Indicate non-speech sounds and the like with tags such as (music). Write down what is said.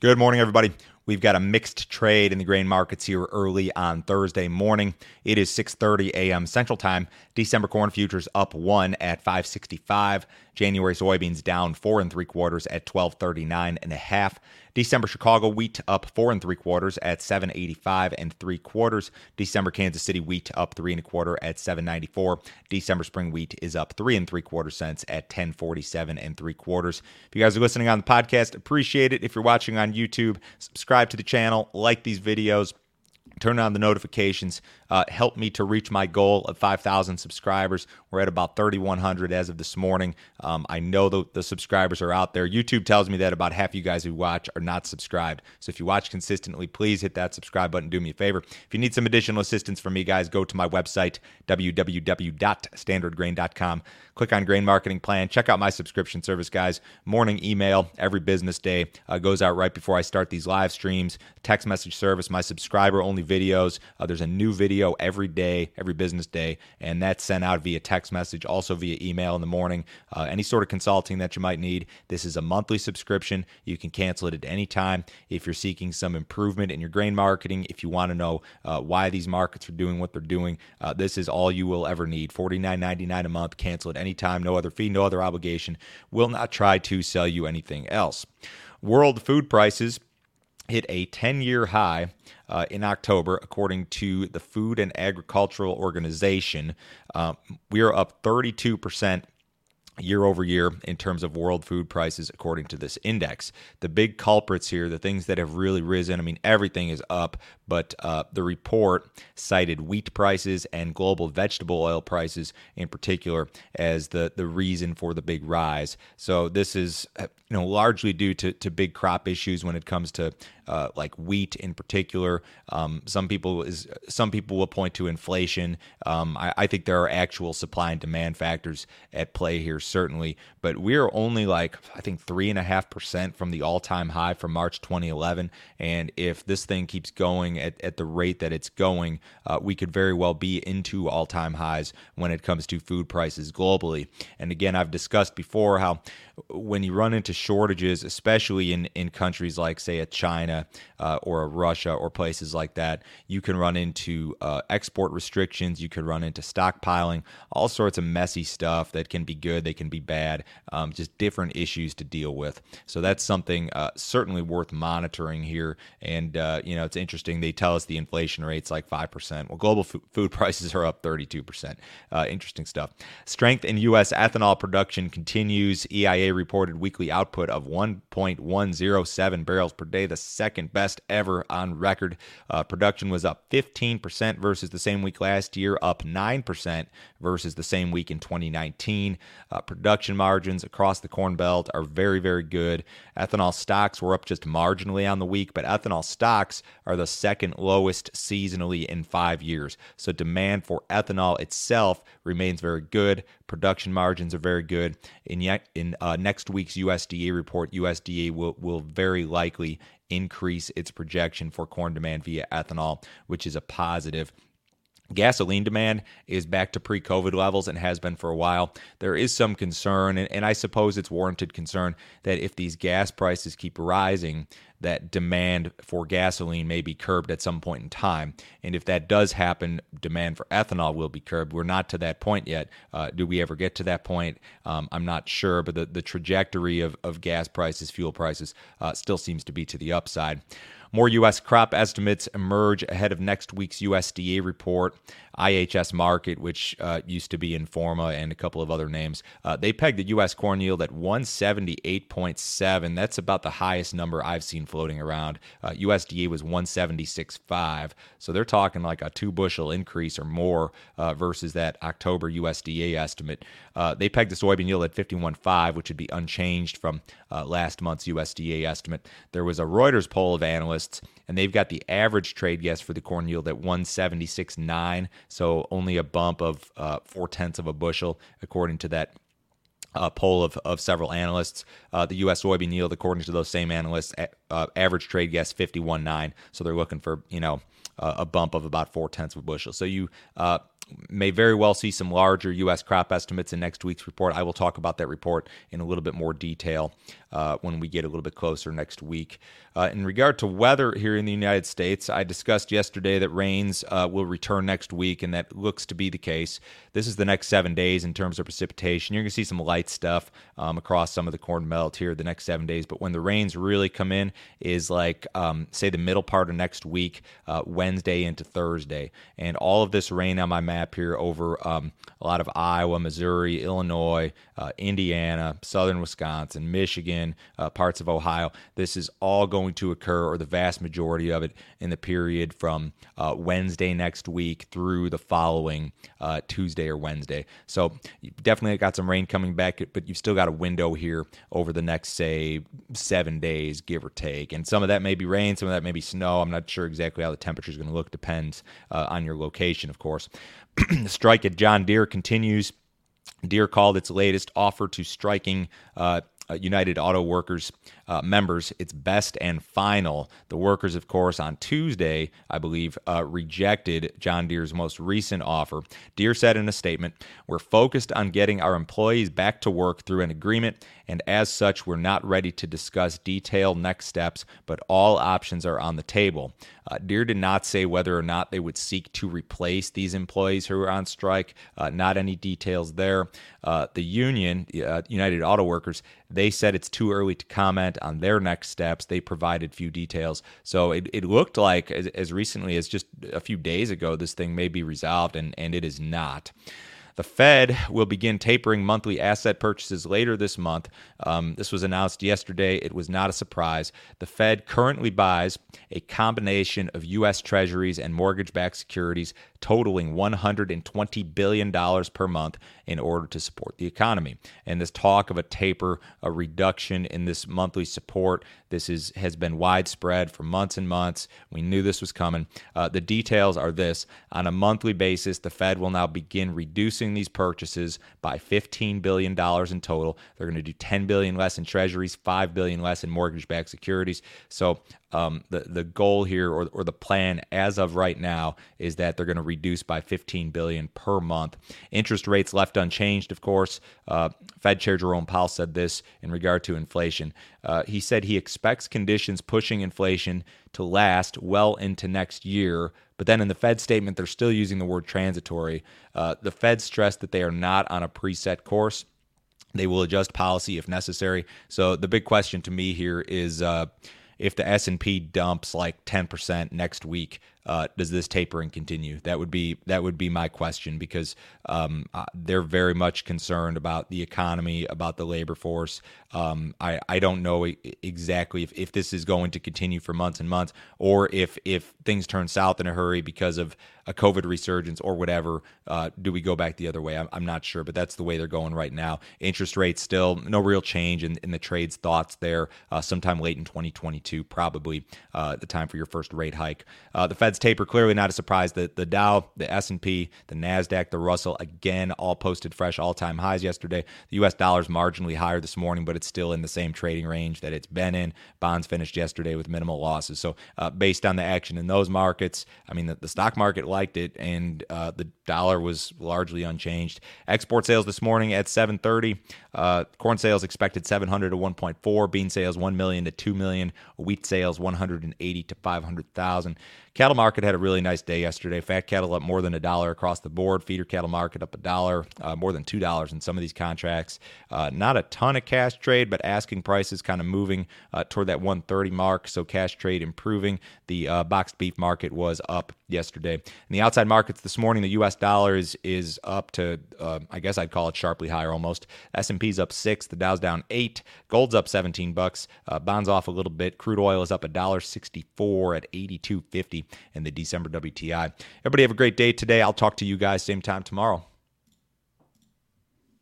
Good morning, everybody. We've got a mixed trade in the grain markets here early on Thursday morning. It is 6:30 a.m. Central Time. December corn futures up one at 565. January soybeans down four and three quarters at 1239 and a half. December Chicago wheat up four and three quarters at 785 and three quarters. December Kansas City wheat up three and a quarter at 794. December spring wheat is up three and three quarter cents at 1047 and three quarters. If you guys are listening on the podcast, appreciate it. If you're watching on YouTube, subscribe to the channel, like these videos turn on the notifications uh, help me to reach my goal of 5000 subscribers. We're at about 3100 as of this morning. Um, i know the, the subscribers are out there. Youtube tells me that about half you guys who watch are not subscribed. So if you watch consistently please hit that subscribe button. Do me a favor. If you need some additional assistance from me guys go to my website www.standardgrain.com click on grain marketing plan. Check out my subscription service guys. Morning email every business day uh, goes out right before i start these live streams. Text message service my subscriber only videos. Uh, there's a new video every day, every business day, and that's sent out via text message, also via email in the morning. Uh, any sort of consulting that you might need. This is a monthly subscription. You can cancel it at any time if you're seeking some improvement in your grain marketing. If you want to know uh, why these markets are doing what they're doing, uh, this is all you will ever need. $49.99 a month. Cancel at any time. No other fee, no other obligation. Will not try to sell you anything else. World food prices hit a 10 year high uh, in October, according to the Food and Agricultural Organization. Uh, we are up 32% year over year in terms of world food prices according to this index. The big culprits here, the things that have really risen, I mean, everything is up, but uh, the report cited wheat prices and global vegetable oil prices in particular as the, the reason for the big rise. So this is uh, you know largely due to, to big crop issues when it comes to uh, like wheat in particular. Um, some people is some people will point to inflation. Um, I, I, think there are actual supply and demand factors at play here, certainly. But we're only like I think three and a half percent from the all-time high from March 2011. And if this thing keeps going at, at the rate that it's going, uh, we could very well be into all-time highs when it comes to food prices globally. And again, I've discussed before how when you run into shortages, especially in, in countries like, say, a China uh, or a Russia or places like that, you can run into uh, export restrictions. You could run into stockpiling, all sorts of messy stuff that can be good, they can be bad, um, just different issues to deal with. So that's something uh, certainly worth monitoring here. And, uh, you know, it's interesting. They tell us the inflation rate's like 5%. Well, global f- food (laughs) prices are up 32%. Uh, interesting stuff. Strength in U.S. ethanol production continues. EIA reported weekly output of 1.107 barrels per day, the second best ever on record. Uh, production was up 15% versus the same week last year, up 9% versus the same week in 2019. Uh, production margins across the Corn Belt are very, very good. Ethanol stocks were up just marginally on the week, but ethanol stocks are the second lowest seasonally in five years. So demand for ethanol itself remains very good. Production margins are very good. In, in uh, next week's USDA report, USDA will, will very likely increase its projection for corn demand via ethanol, which is a positive. Gasoline demand is back to pre COVID levels and has been for a while. There is some concern, and, and, I suppose it's warranted concern, that if these gas prices keep rising, that demand for gasoline may be curbed at some point in time. And if that does happen, demand for ethanol will be curbed. We're not to that point yet. Uh, do we ever get to that point? Um, I'm not sure, but the, the trajectory of, of gas prices, fuel prices, uh, still seems to be to the upside. More U.S. crop estimates emerge ahead of next week's USDA report. IHS Markit, which uh, used to be Informa and a couple of other names, uh, they pegged the U.S. corn yield at 178.7. That's about the highest number I've seen floating around. Uh, USDA was 176.5. So they're talking like a two bushel increase or more uh, versus that October USDA estimate. Uh, they pegged the soybean yield at 51.5, which would be unchanged from uh, last month's USDA estimate. There was a Reuters poll of analysts, and they've got the average trade guess for the corn yield at 176.9 so only a bump of uh, four tenths of a bushel, according to that uh, poll of, of several analysts. Uh, the U.S. soybean yield, according to those same analysts, uh, average trade guess 51.9. So they're looking for you know a bump of about four tenths of a bushel. So you uh, may very well see some larger U.S. crop estimates in next week's report. I will talk about that report in a little bit more detail uh, when we get a little bit closer next week. Uh, in regard to weather here in the United States, I discussed yesterday that rains uh, will return next week, and that looks to be the case. This is the next seven days in terms of precipitation. You're going to see some light stuff um, across some of the corn belt here the next seven days, but when the rains really come in is like, um, say, the middle part of next week, uh, Wednesday into Thursday. And all of this rain on my map here over um, a lot of Iowa, Missouri, Illinois, uh, Indiana, southern Wisconsin, Michigan, uh, parts of Ohio. This is all going to occur, or the vast majority of it, in the period from uh, Wednesday next week through the following uh, Tuesday or Wednesday. So definitely got some rain coming back, but you've still got a window here over the next, say, seven days, give or take. And some of that may be rain, some of that may be snow. I'm not sure exactly how the temperature is going to look. Depends uh, on your location, of course. (clears throat) the strike at John Deere continues. Deere called its latest offer to striking uh, United Auto Workers uh, members its best and final. The workers, of course, on Tuesday, I believe, uh, rejected John Deere's most recent offer. Deere said in a statement, We're focused on getting our employees back to work through an agreement, and as such, we're not ready to discuss detailed next steps, but all options are on the table. Uh, Deere did not say whether or not they would seek to replace these employees who are on strike. Uh, not any details there. Uh, the union, uh, United Auto Workers, they said it's too early to comment on their next steps. They provided few details. So it, it looked like as, as recently as just a few days ago, this thing may be resolved, and, and it is not. The Fed will begin tapering monthly asset purchases later this month. Um, this was announced yesterday. It was not a surprise. The Fed currently buys a combination of U.S. Treasuries and mortgage backed securities totaling $120 billion per month in order to support the economy. And this talk of a taper, a reduction in this monthly support, this is has been widespread for months and months. We knew this was coming. Uh, the details are this: on a monthly basis, the Fed will now begin reducing these purchases by 15 billion dollars in total. They're going to do $10 billion less in Treasuries, $5 billion less in mortgage-backed securities. So um, the the goal here or, or the plan as of right now is that they're going to reduce by 15 billion per month. Interest rates left unchanged, of course. Uh, Fed Chair Jerome Powell said this in regard to inflation. Uh, he said he expects conditions pushing inflation to last well into next year. But then in the Fed statement, they're still using the word transitory. Uh, the Fed stressed that they are not on a preset course. They will adjust policy if necessary. So the big question to me here is uh, if the S&P dumps like 10% next week, uh, does this tapering continue? That would be that would be my question because um, they're very much concerned about the economy, about the labor force. Um, I I don't know exactly if, if this is going to continue for months and months, or if if things turn south in a hurry because of a COVID resurgence or whatever. Uh, do we go back the other way? I'm, I'm, not sure, but that's the way they're going right now. Interest rates still no real change in, in the trade's thoughts there. Uh, sometime late in 2022, probably uh, the time for your first rate hike. Uh, the Fed's taper clearly not a surprise. that the Dow, the S and P, the Nasdaq, the Russell again all posted fresh all time highs yesterday. The U.S. dollar is marginally higher this morning, but it's still in the same trading range that it's been in. Bonds finished yesterday with minimal losses. So uh, based on the action in those markets, I mean the, the stock market liked it, and uh, the dollar was largely unchanged. Export sales this morning at 7:30. Uh, corn sales expected 700 to 1.4. Bean sales 1 million to 2 million. Wheat sales 180 to 500,000. Cattle market had a really nice day yesterday. Fat cattle up more than a dollar across the board. Feeder cattle market up a dollar, uh, more than two dollars in some of these contracts. Uh, not a ton of cash trade, but asking prices kind of moving uh, toward that 130 mark. So cash trade improving. The uh, boxed beef market was up yesterday. In the outside markets this morning, the U.S. dollar is is up to uh, I guess I'd call it sharply higher almost. S&P's up six. The Dow's down eight. Gold's up 17 bucks. Uh, bonds off a little bit. Crude oil is up a dollar 64 at 82.50 in the December WTI. Everybody have a great day today. I'll talk to you guys same time tomorrow.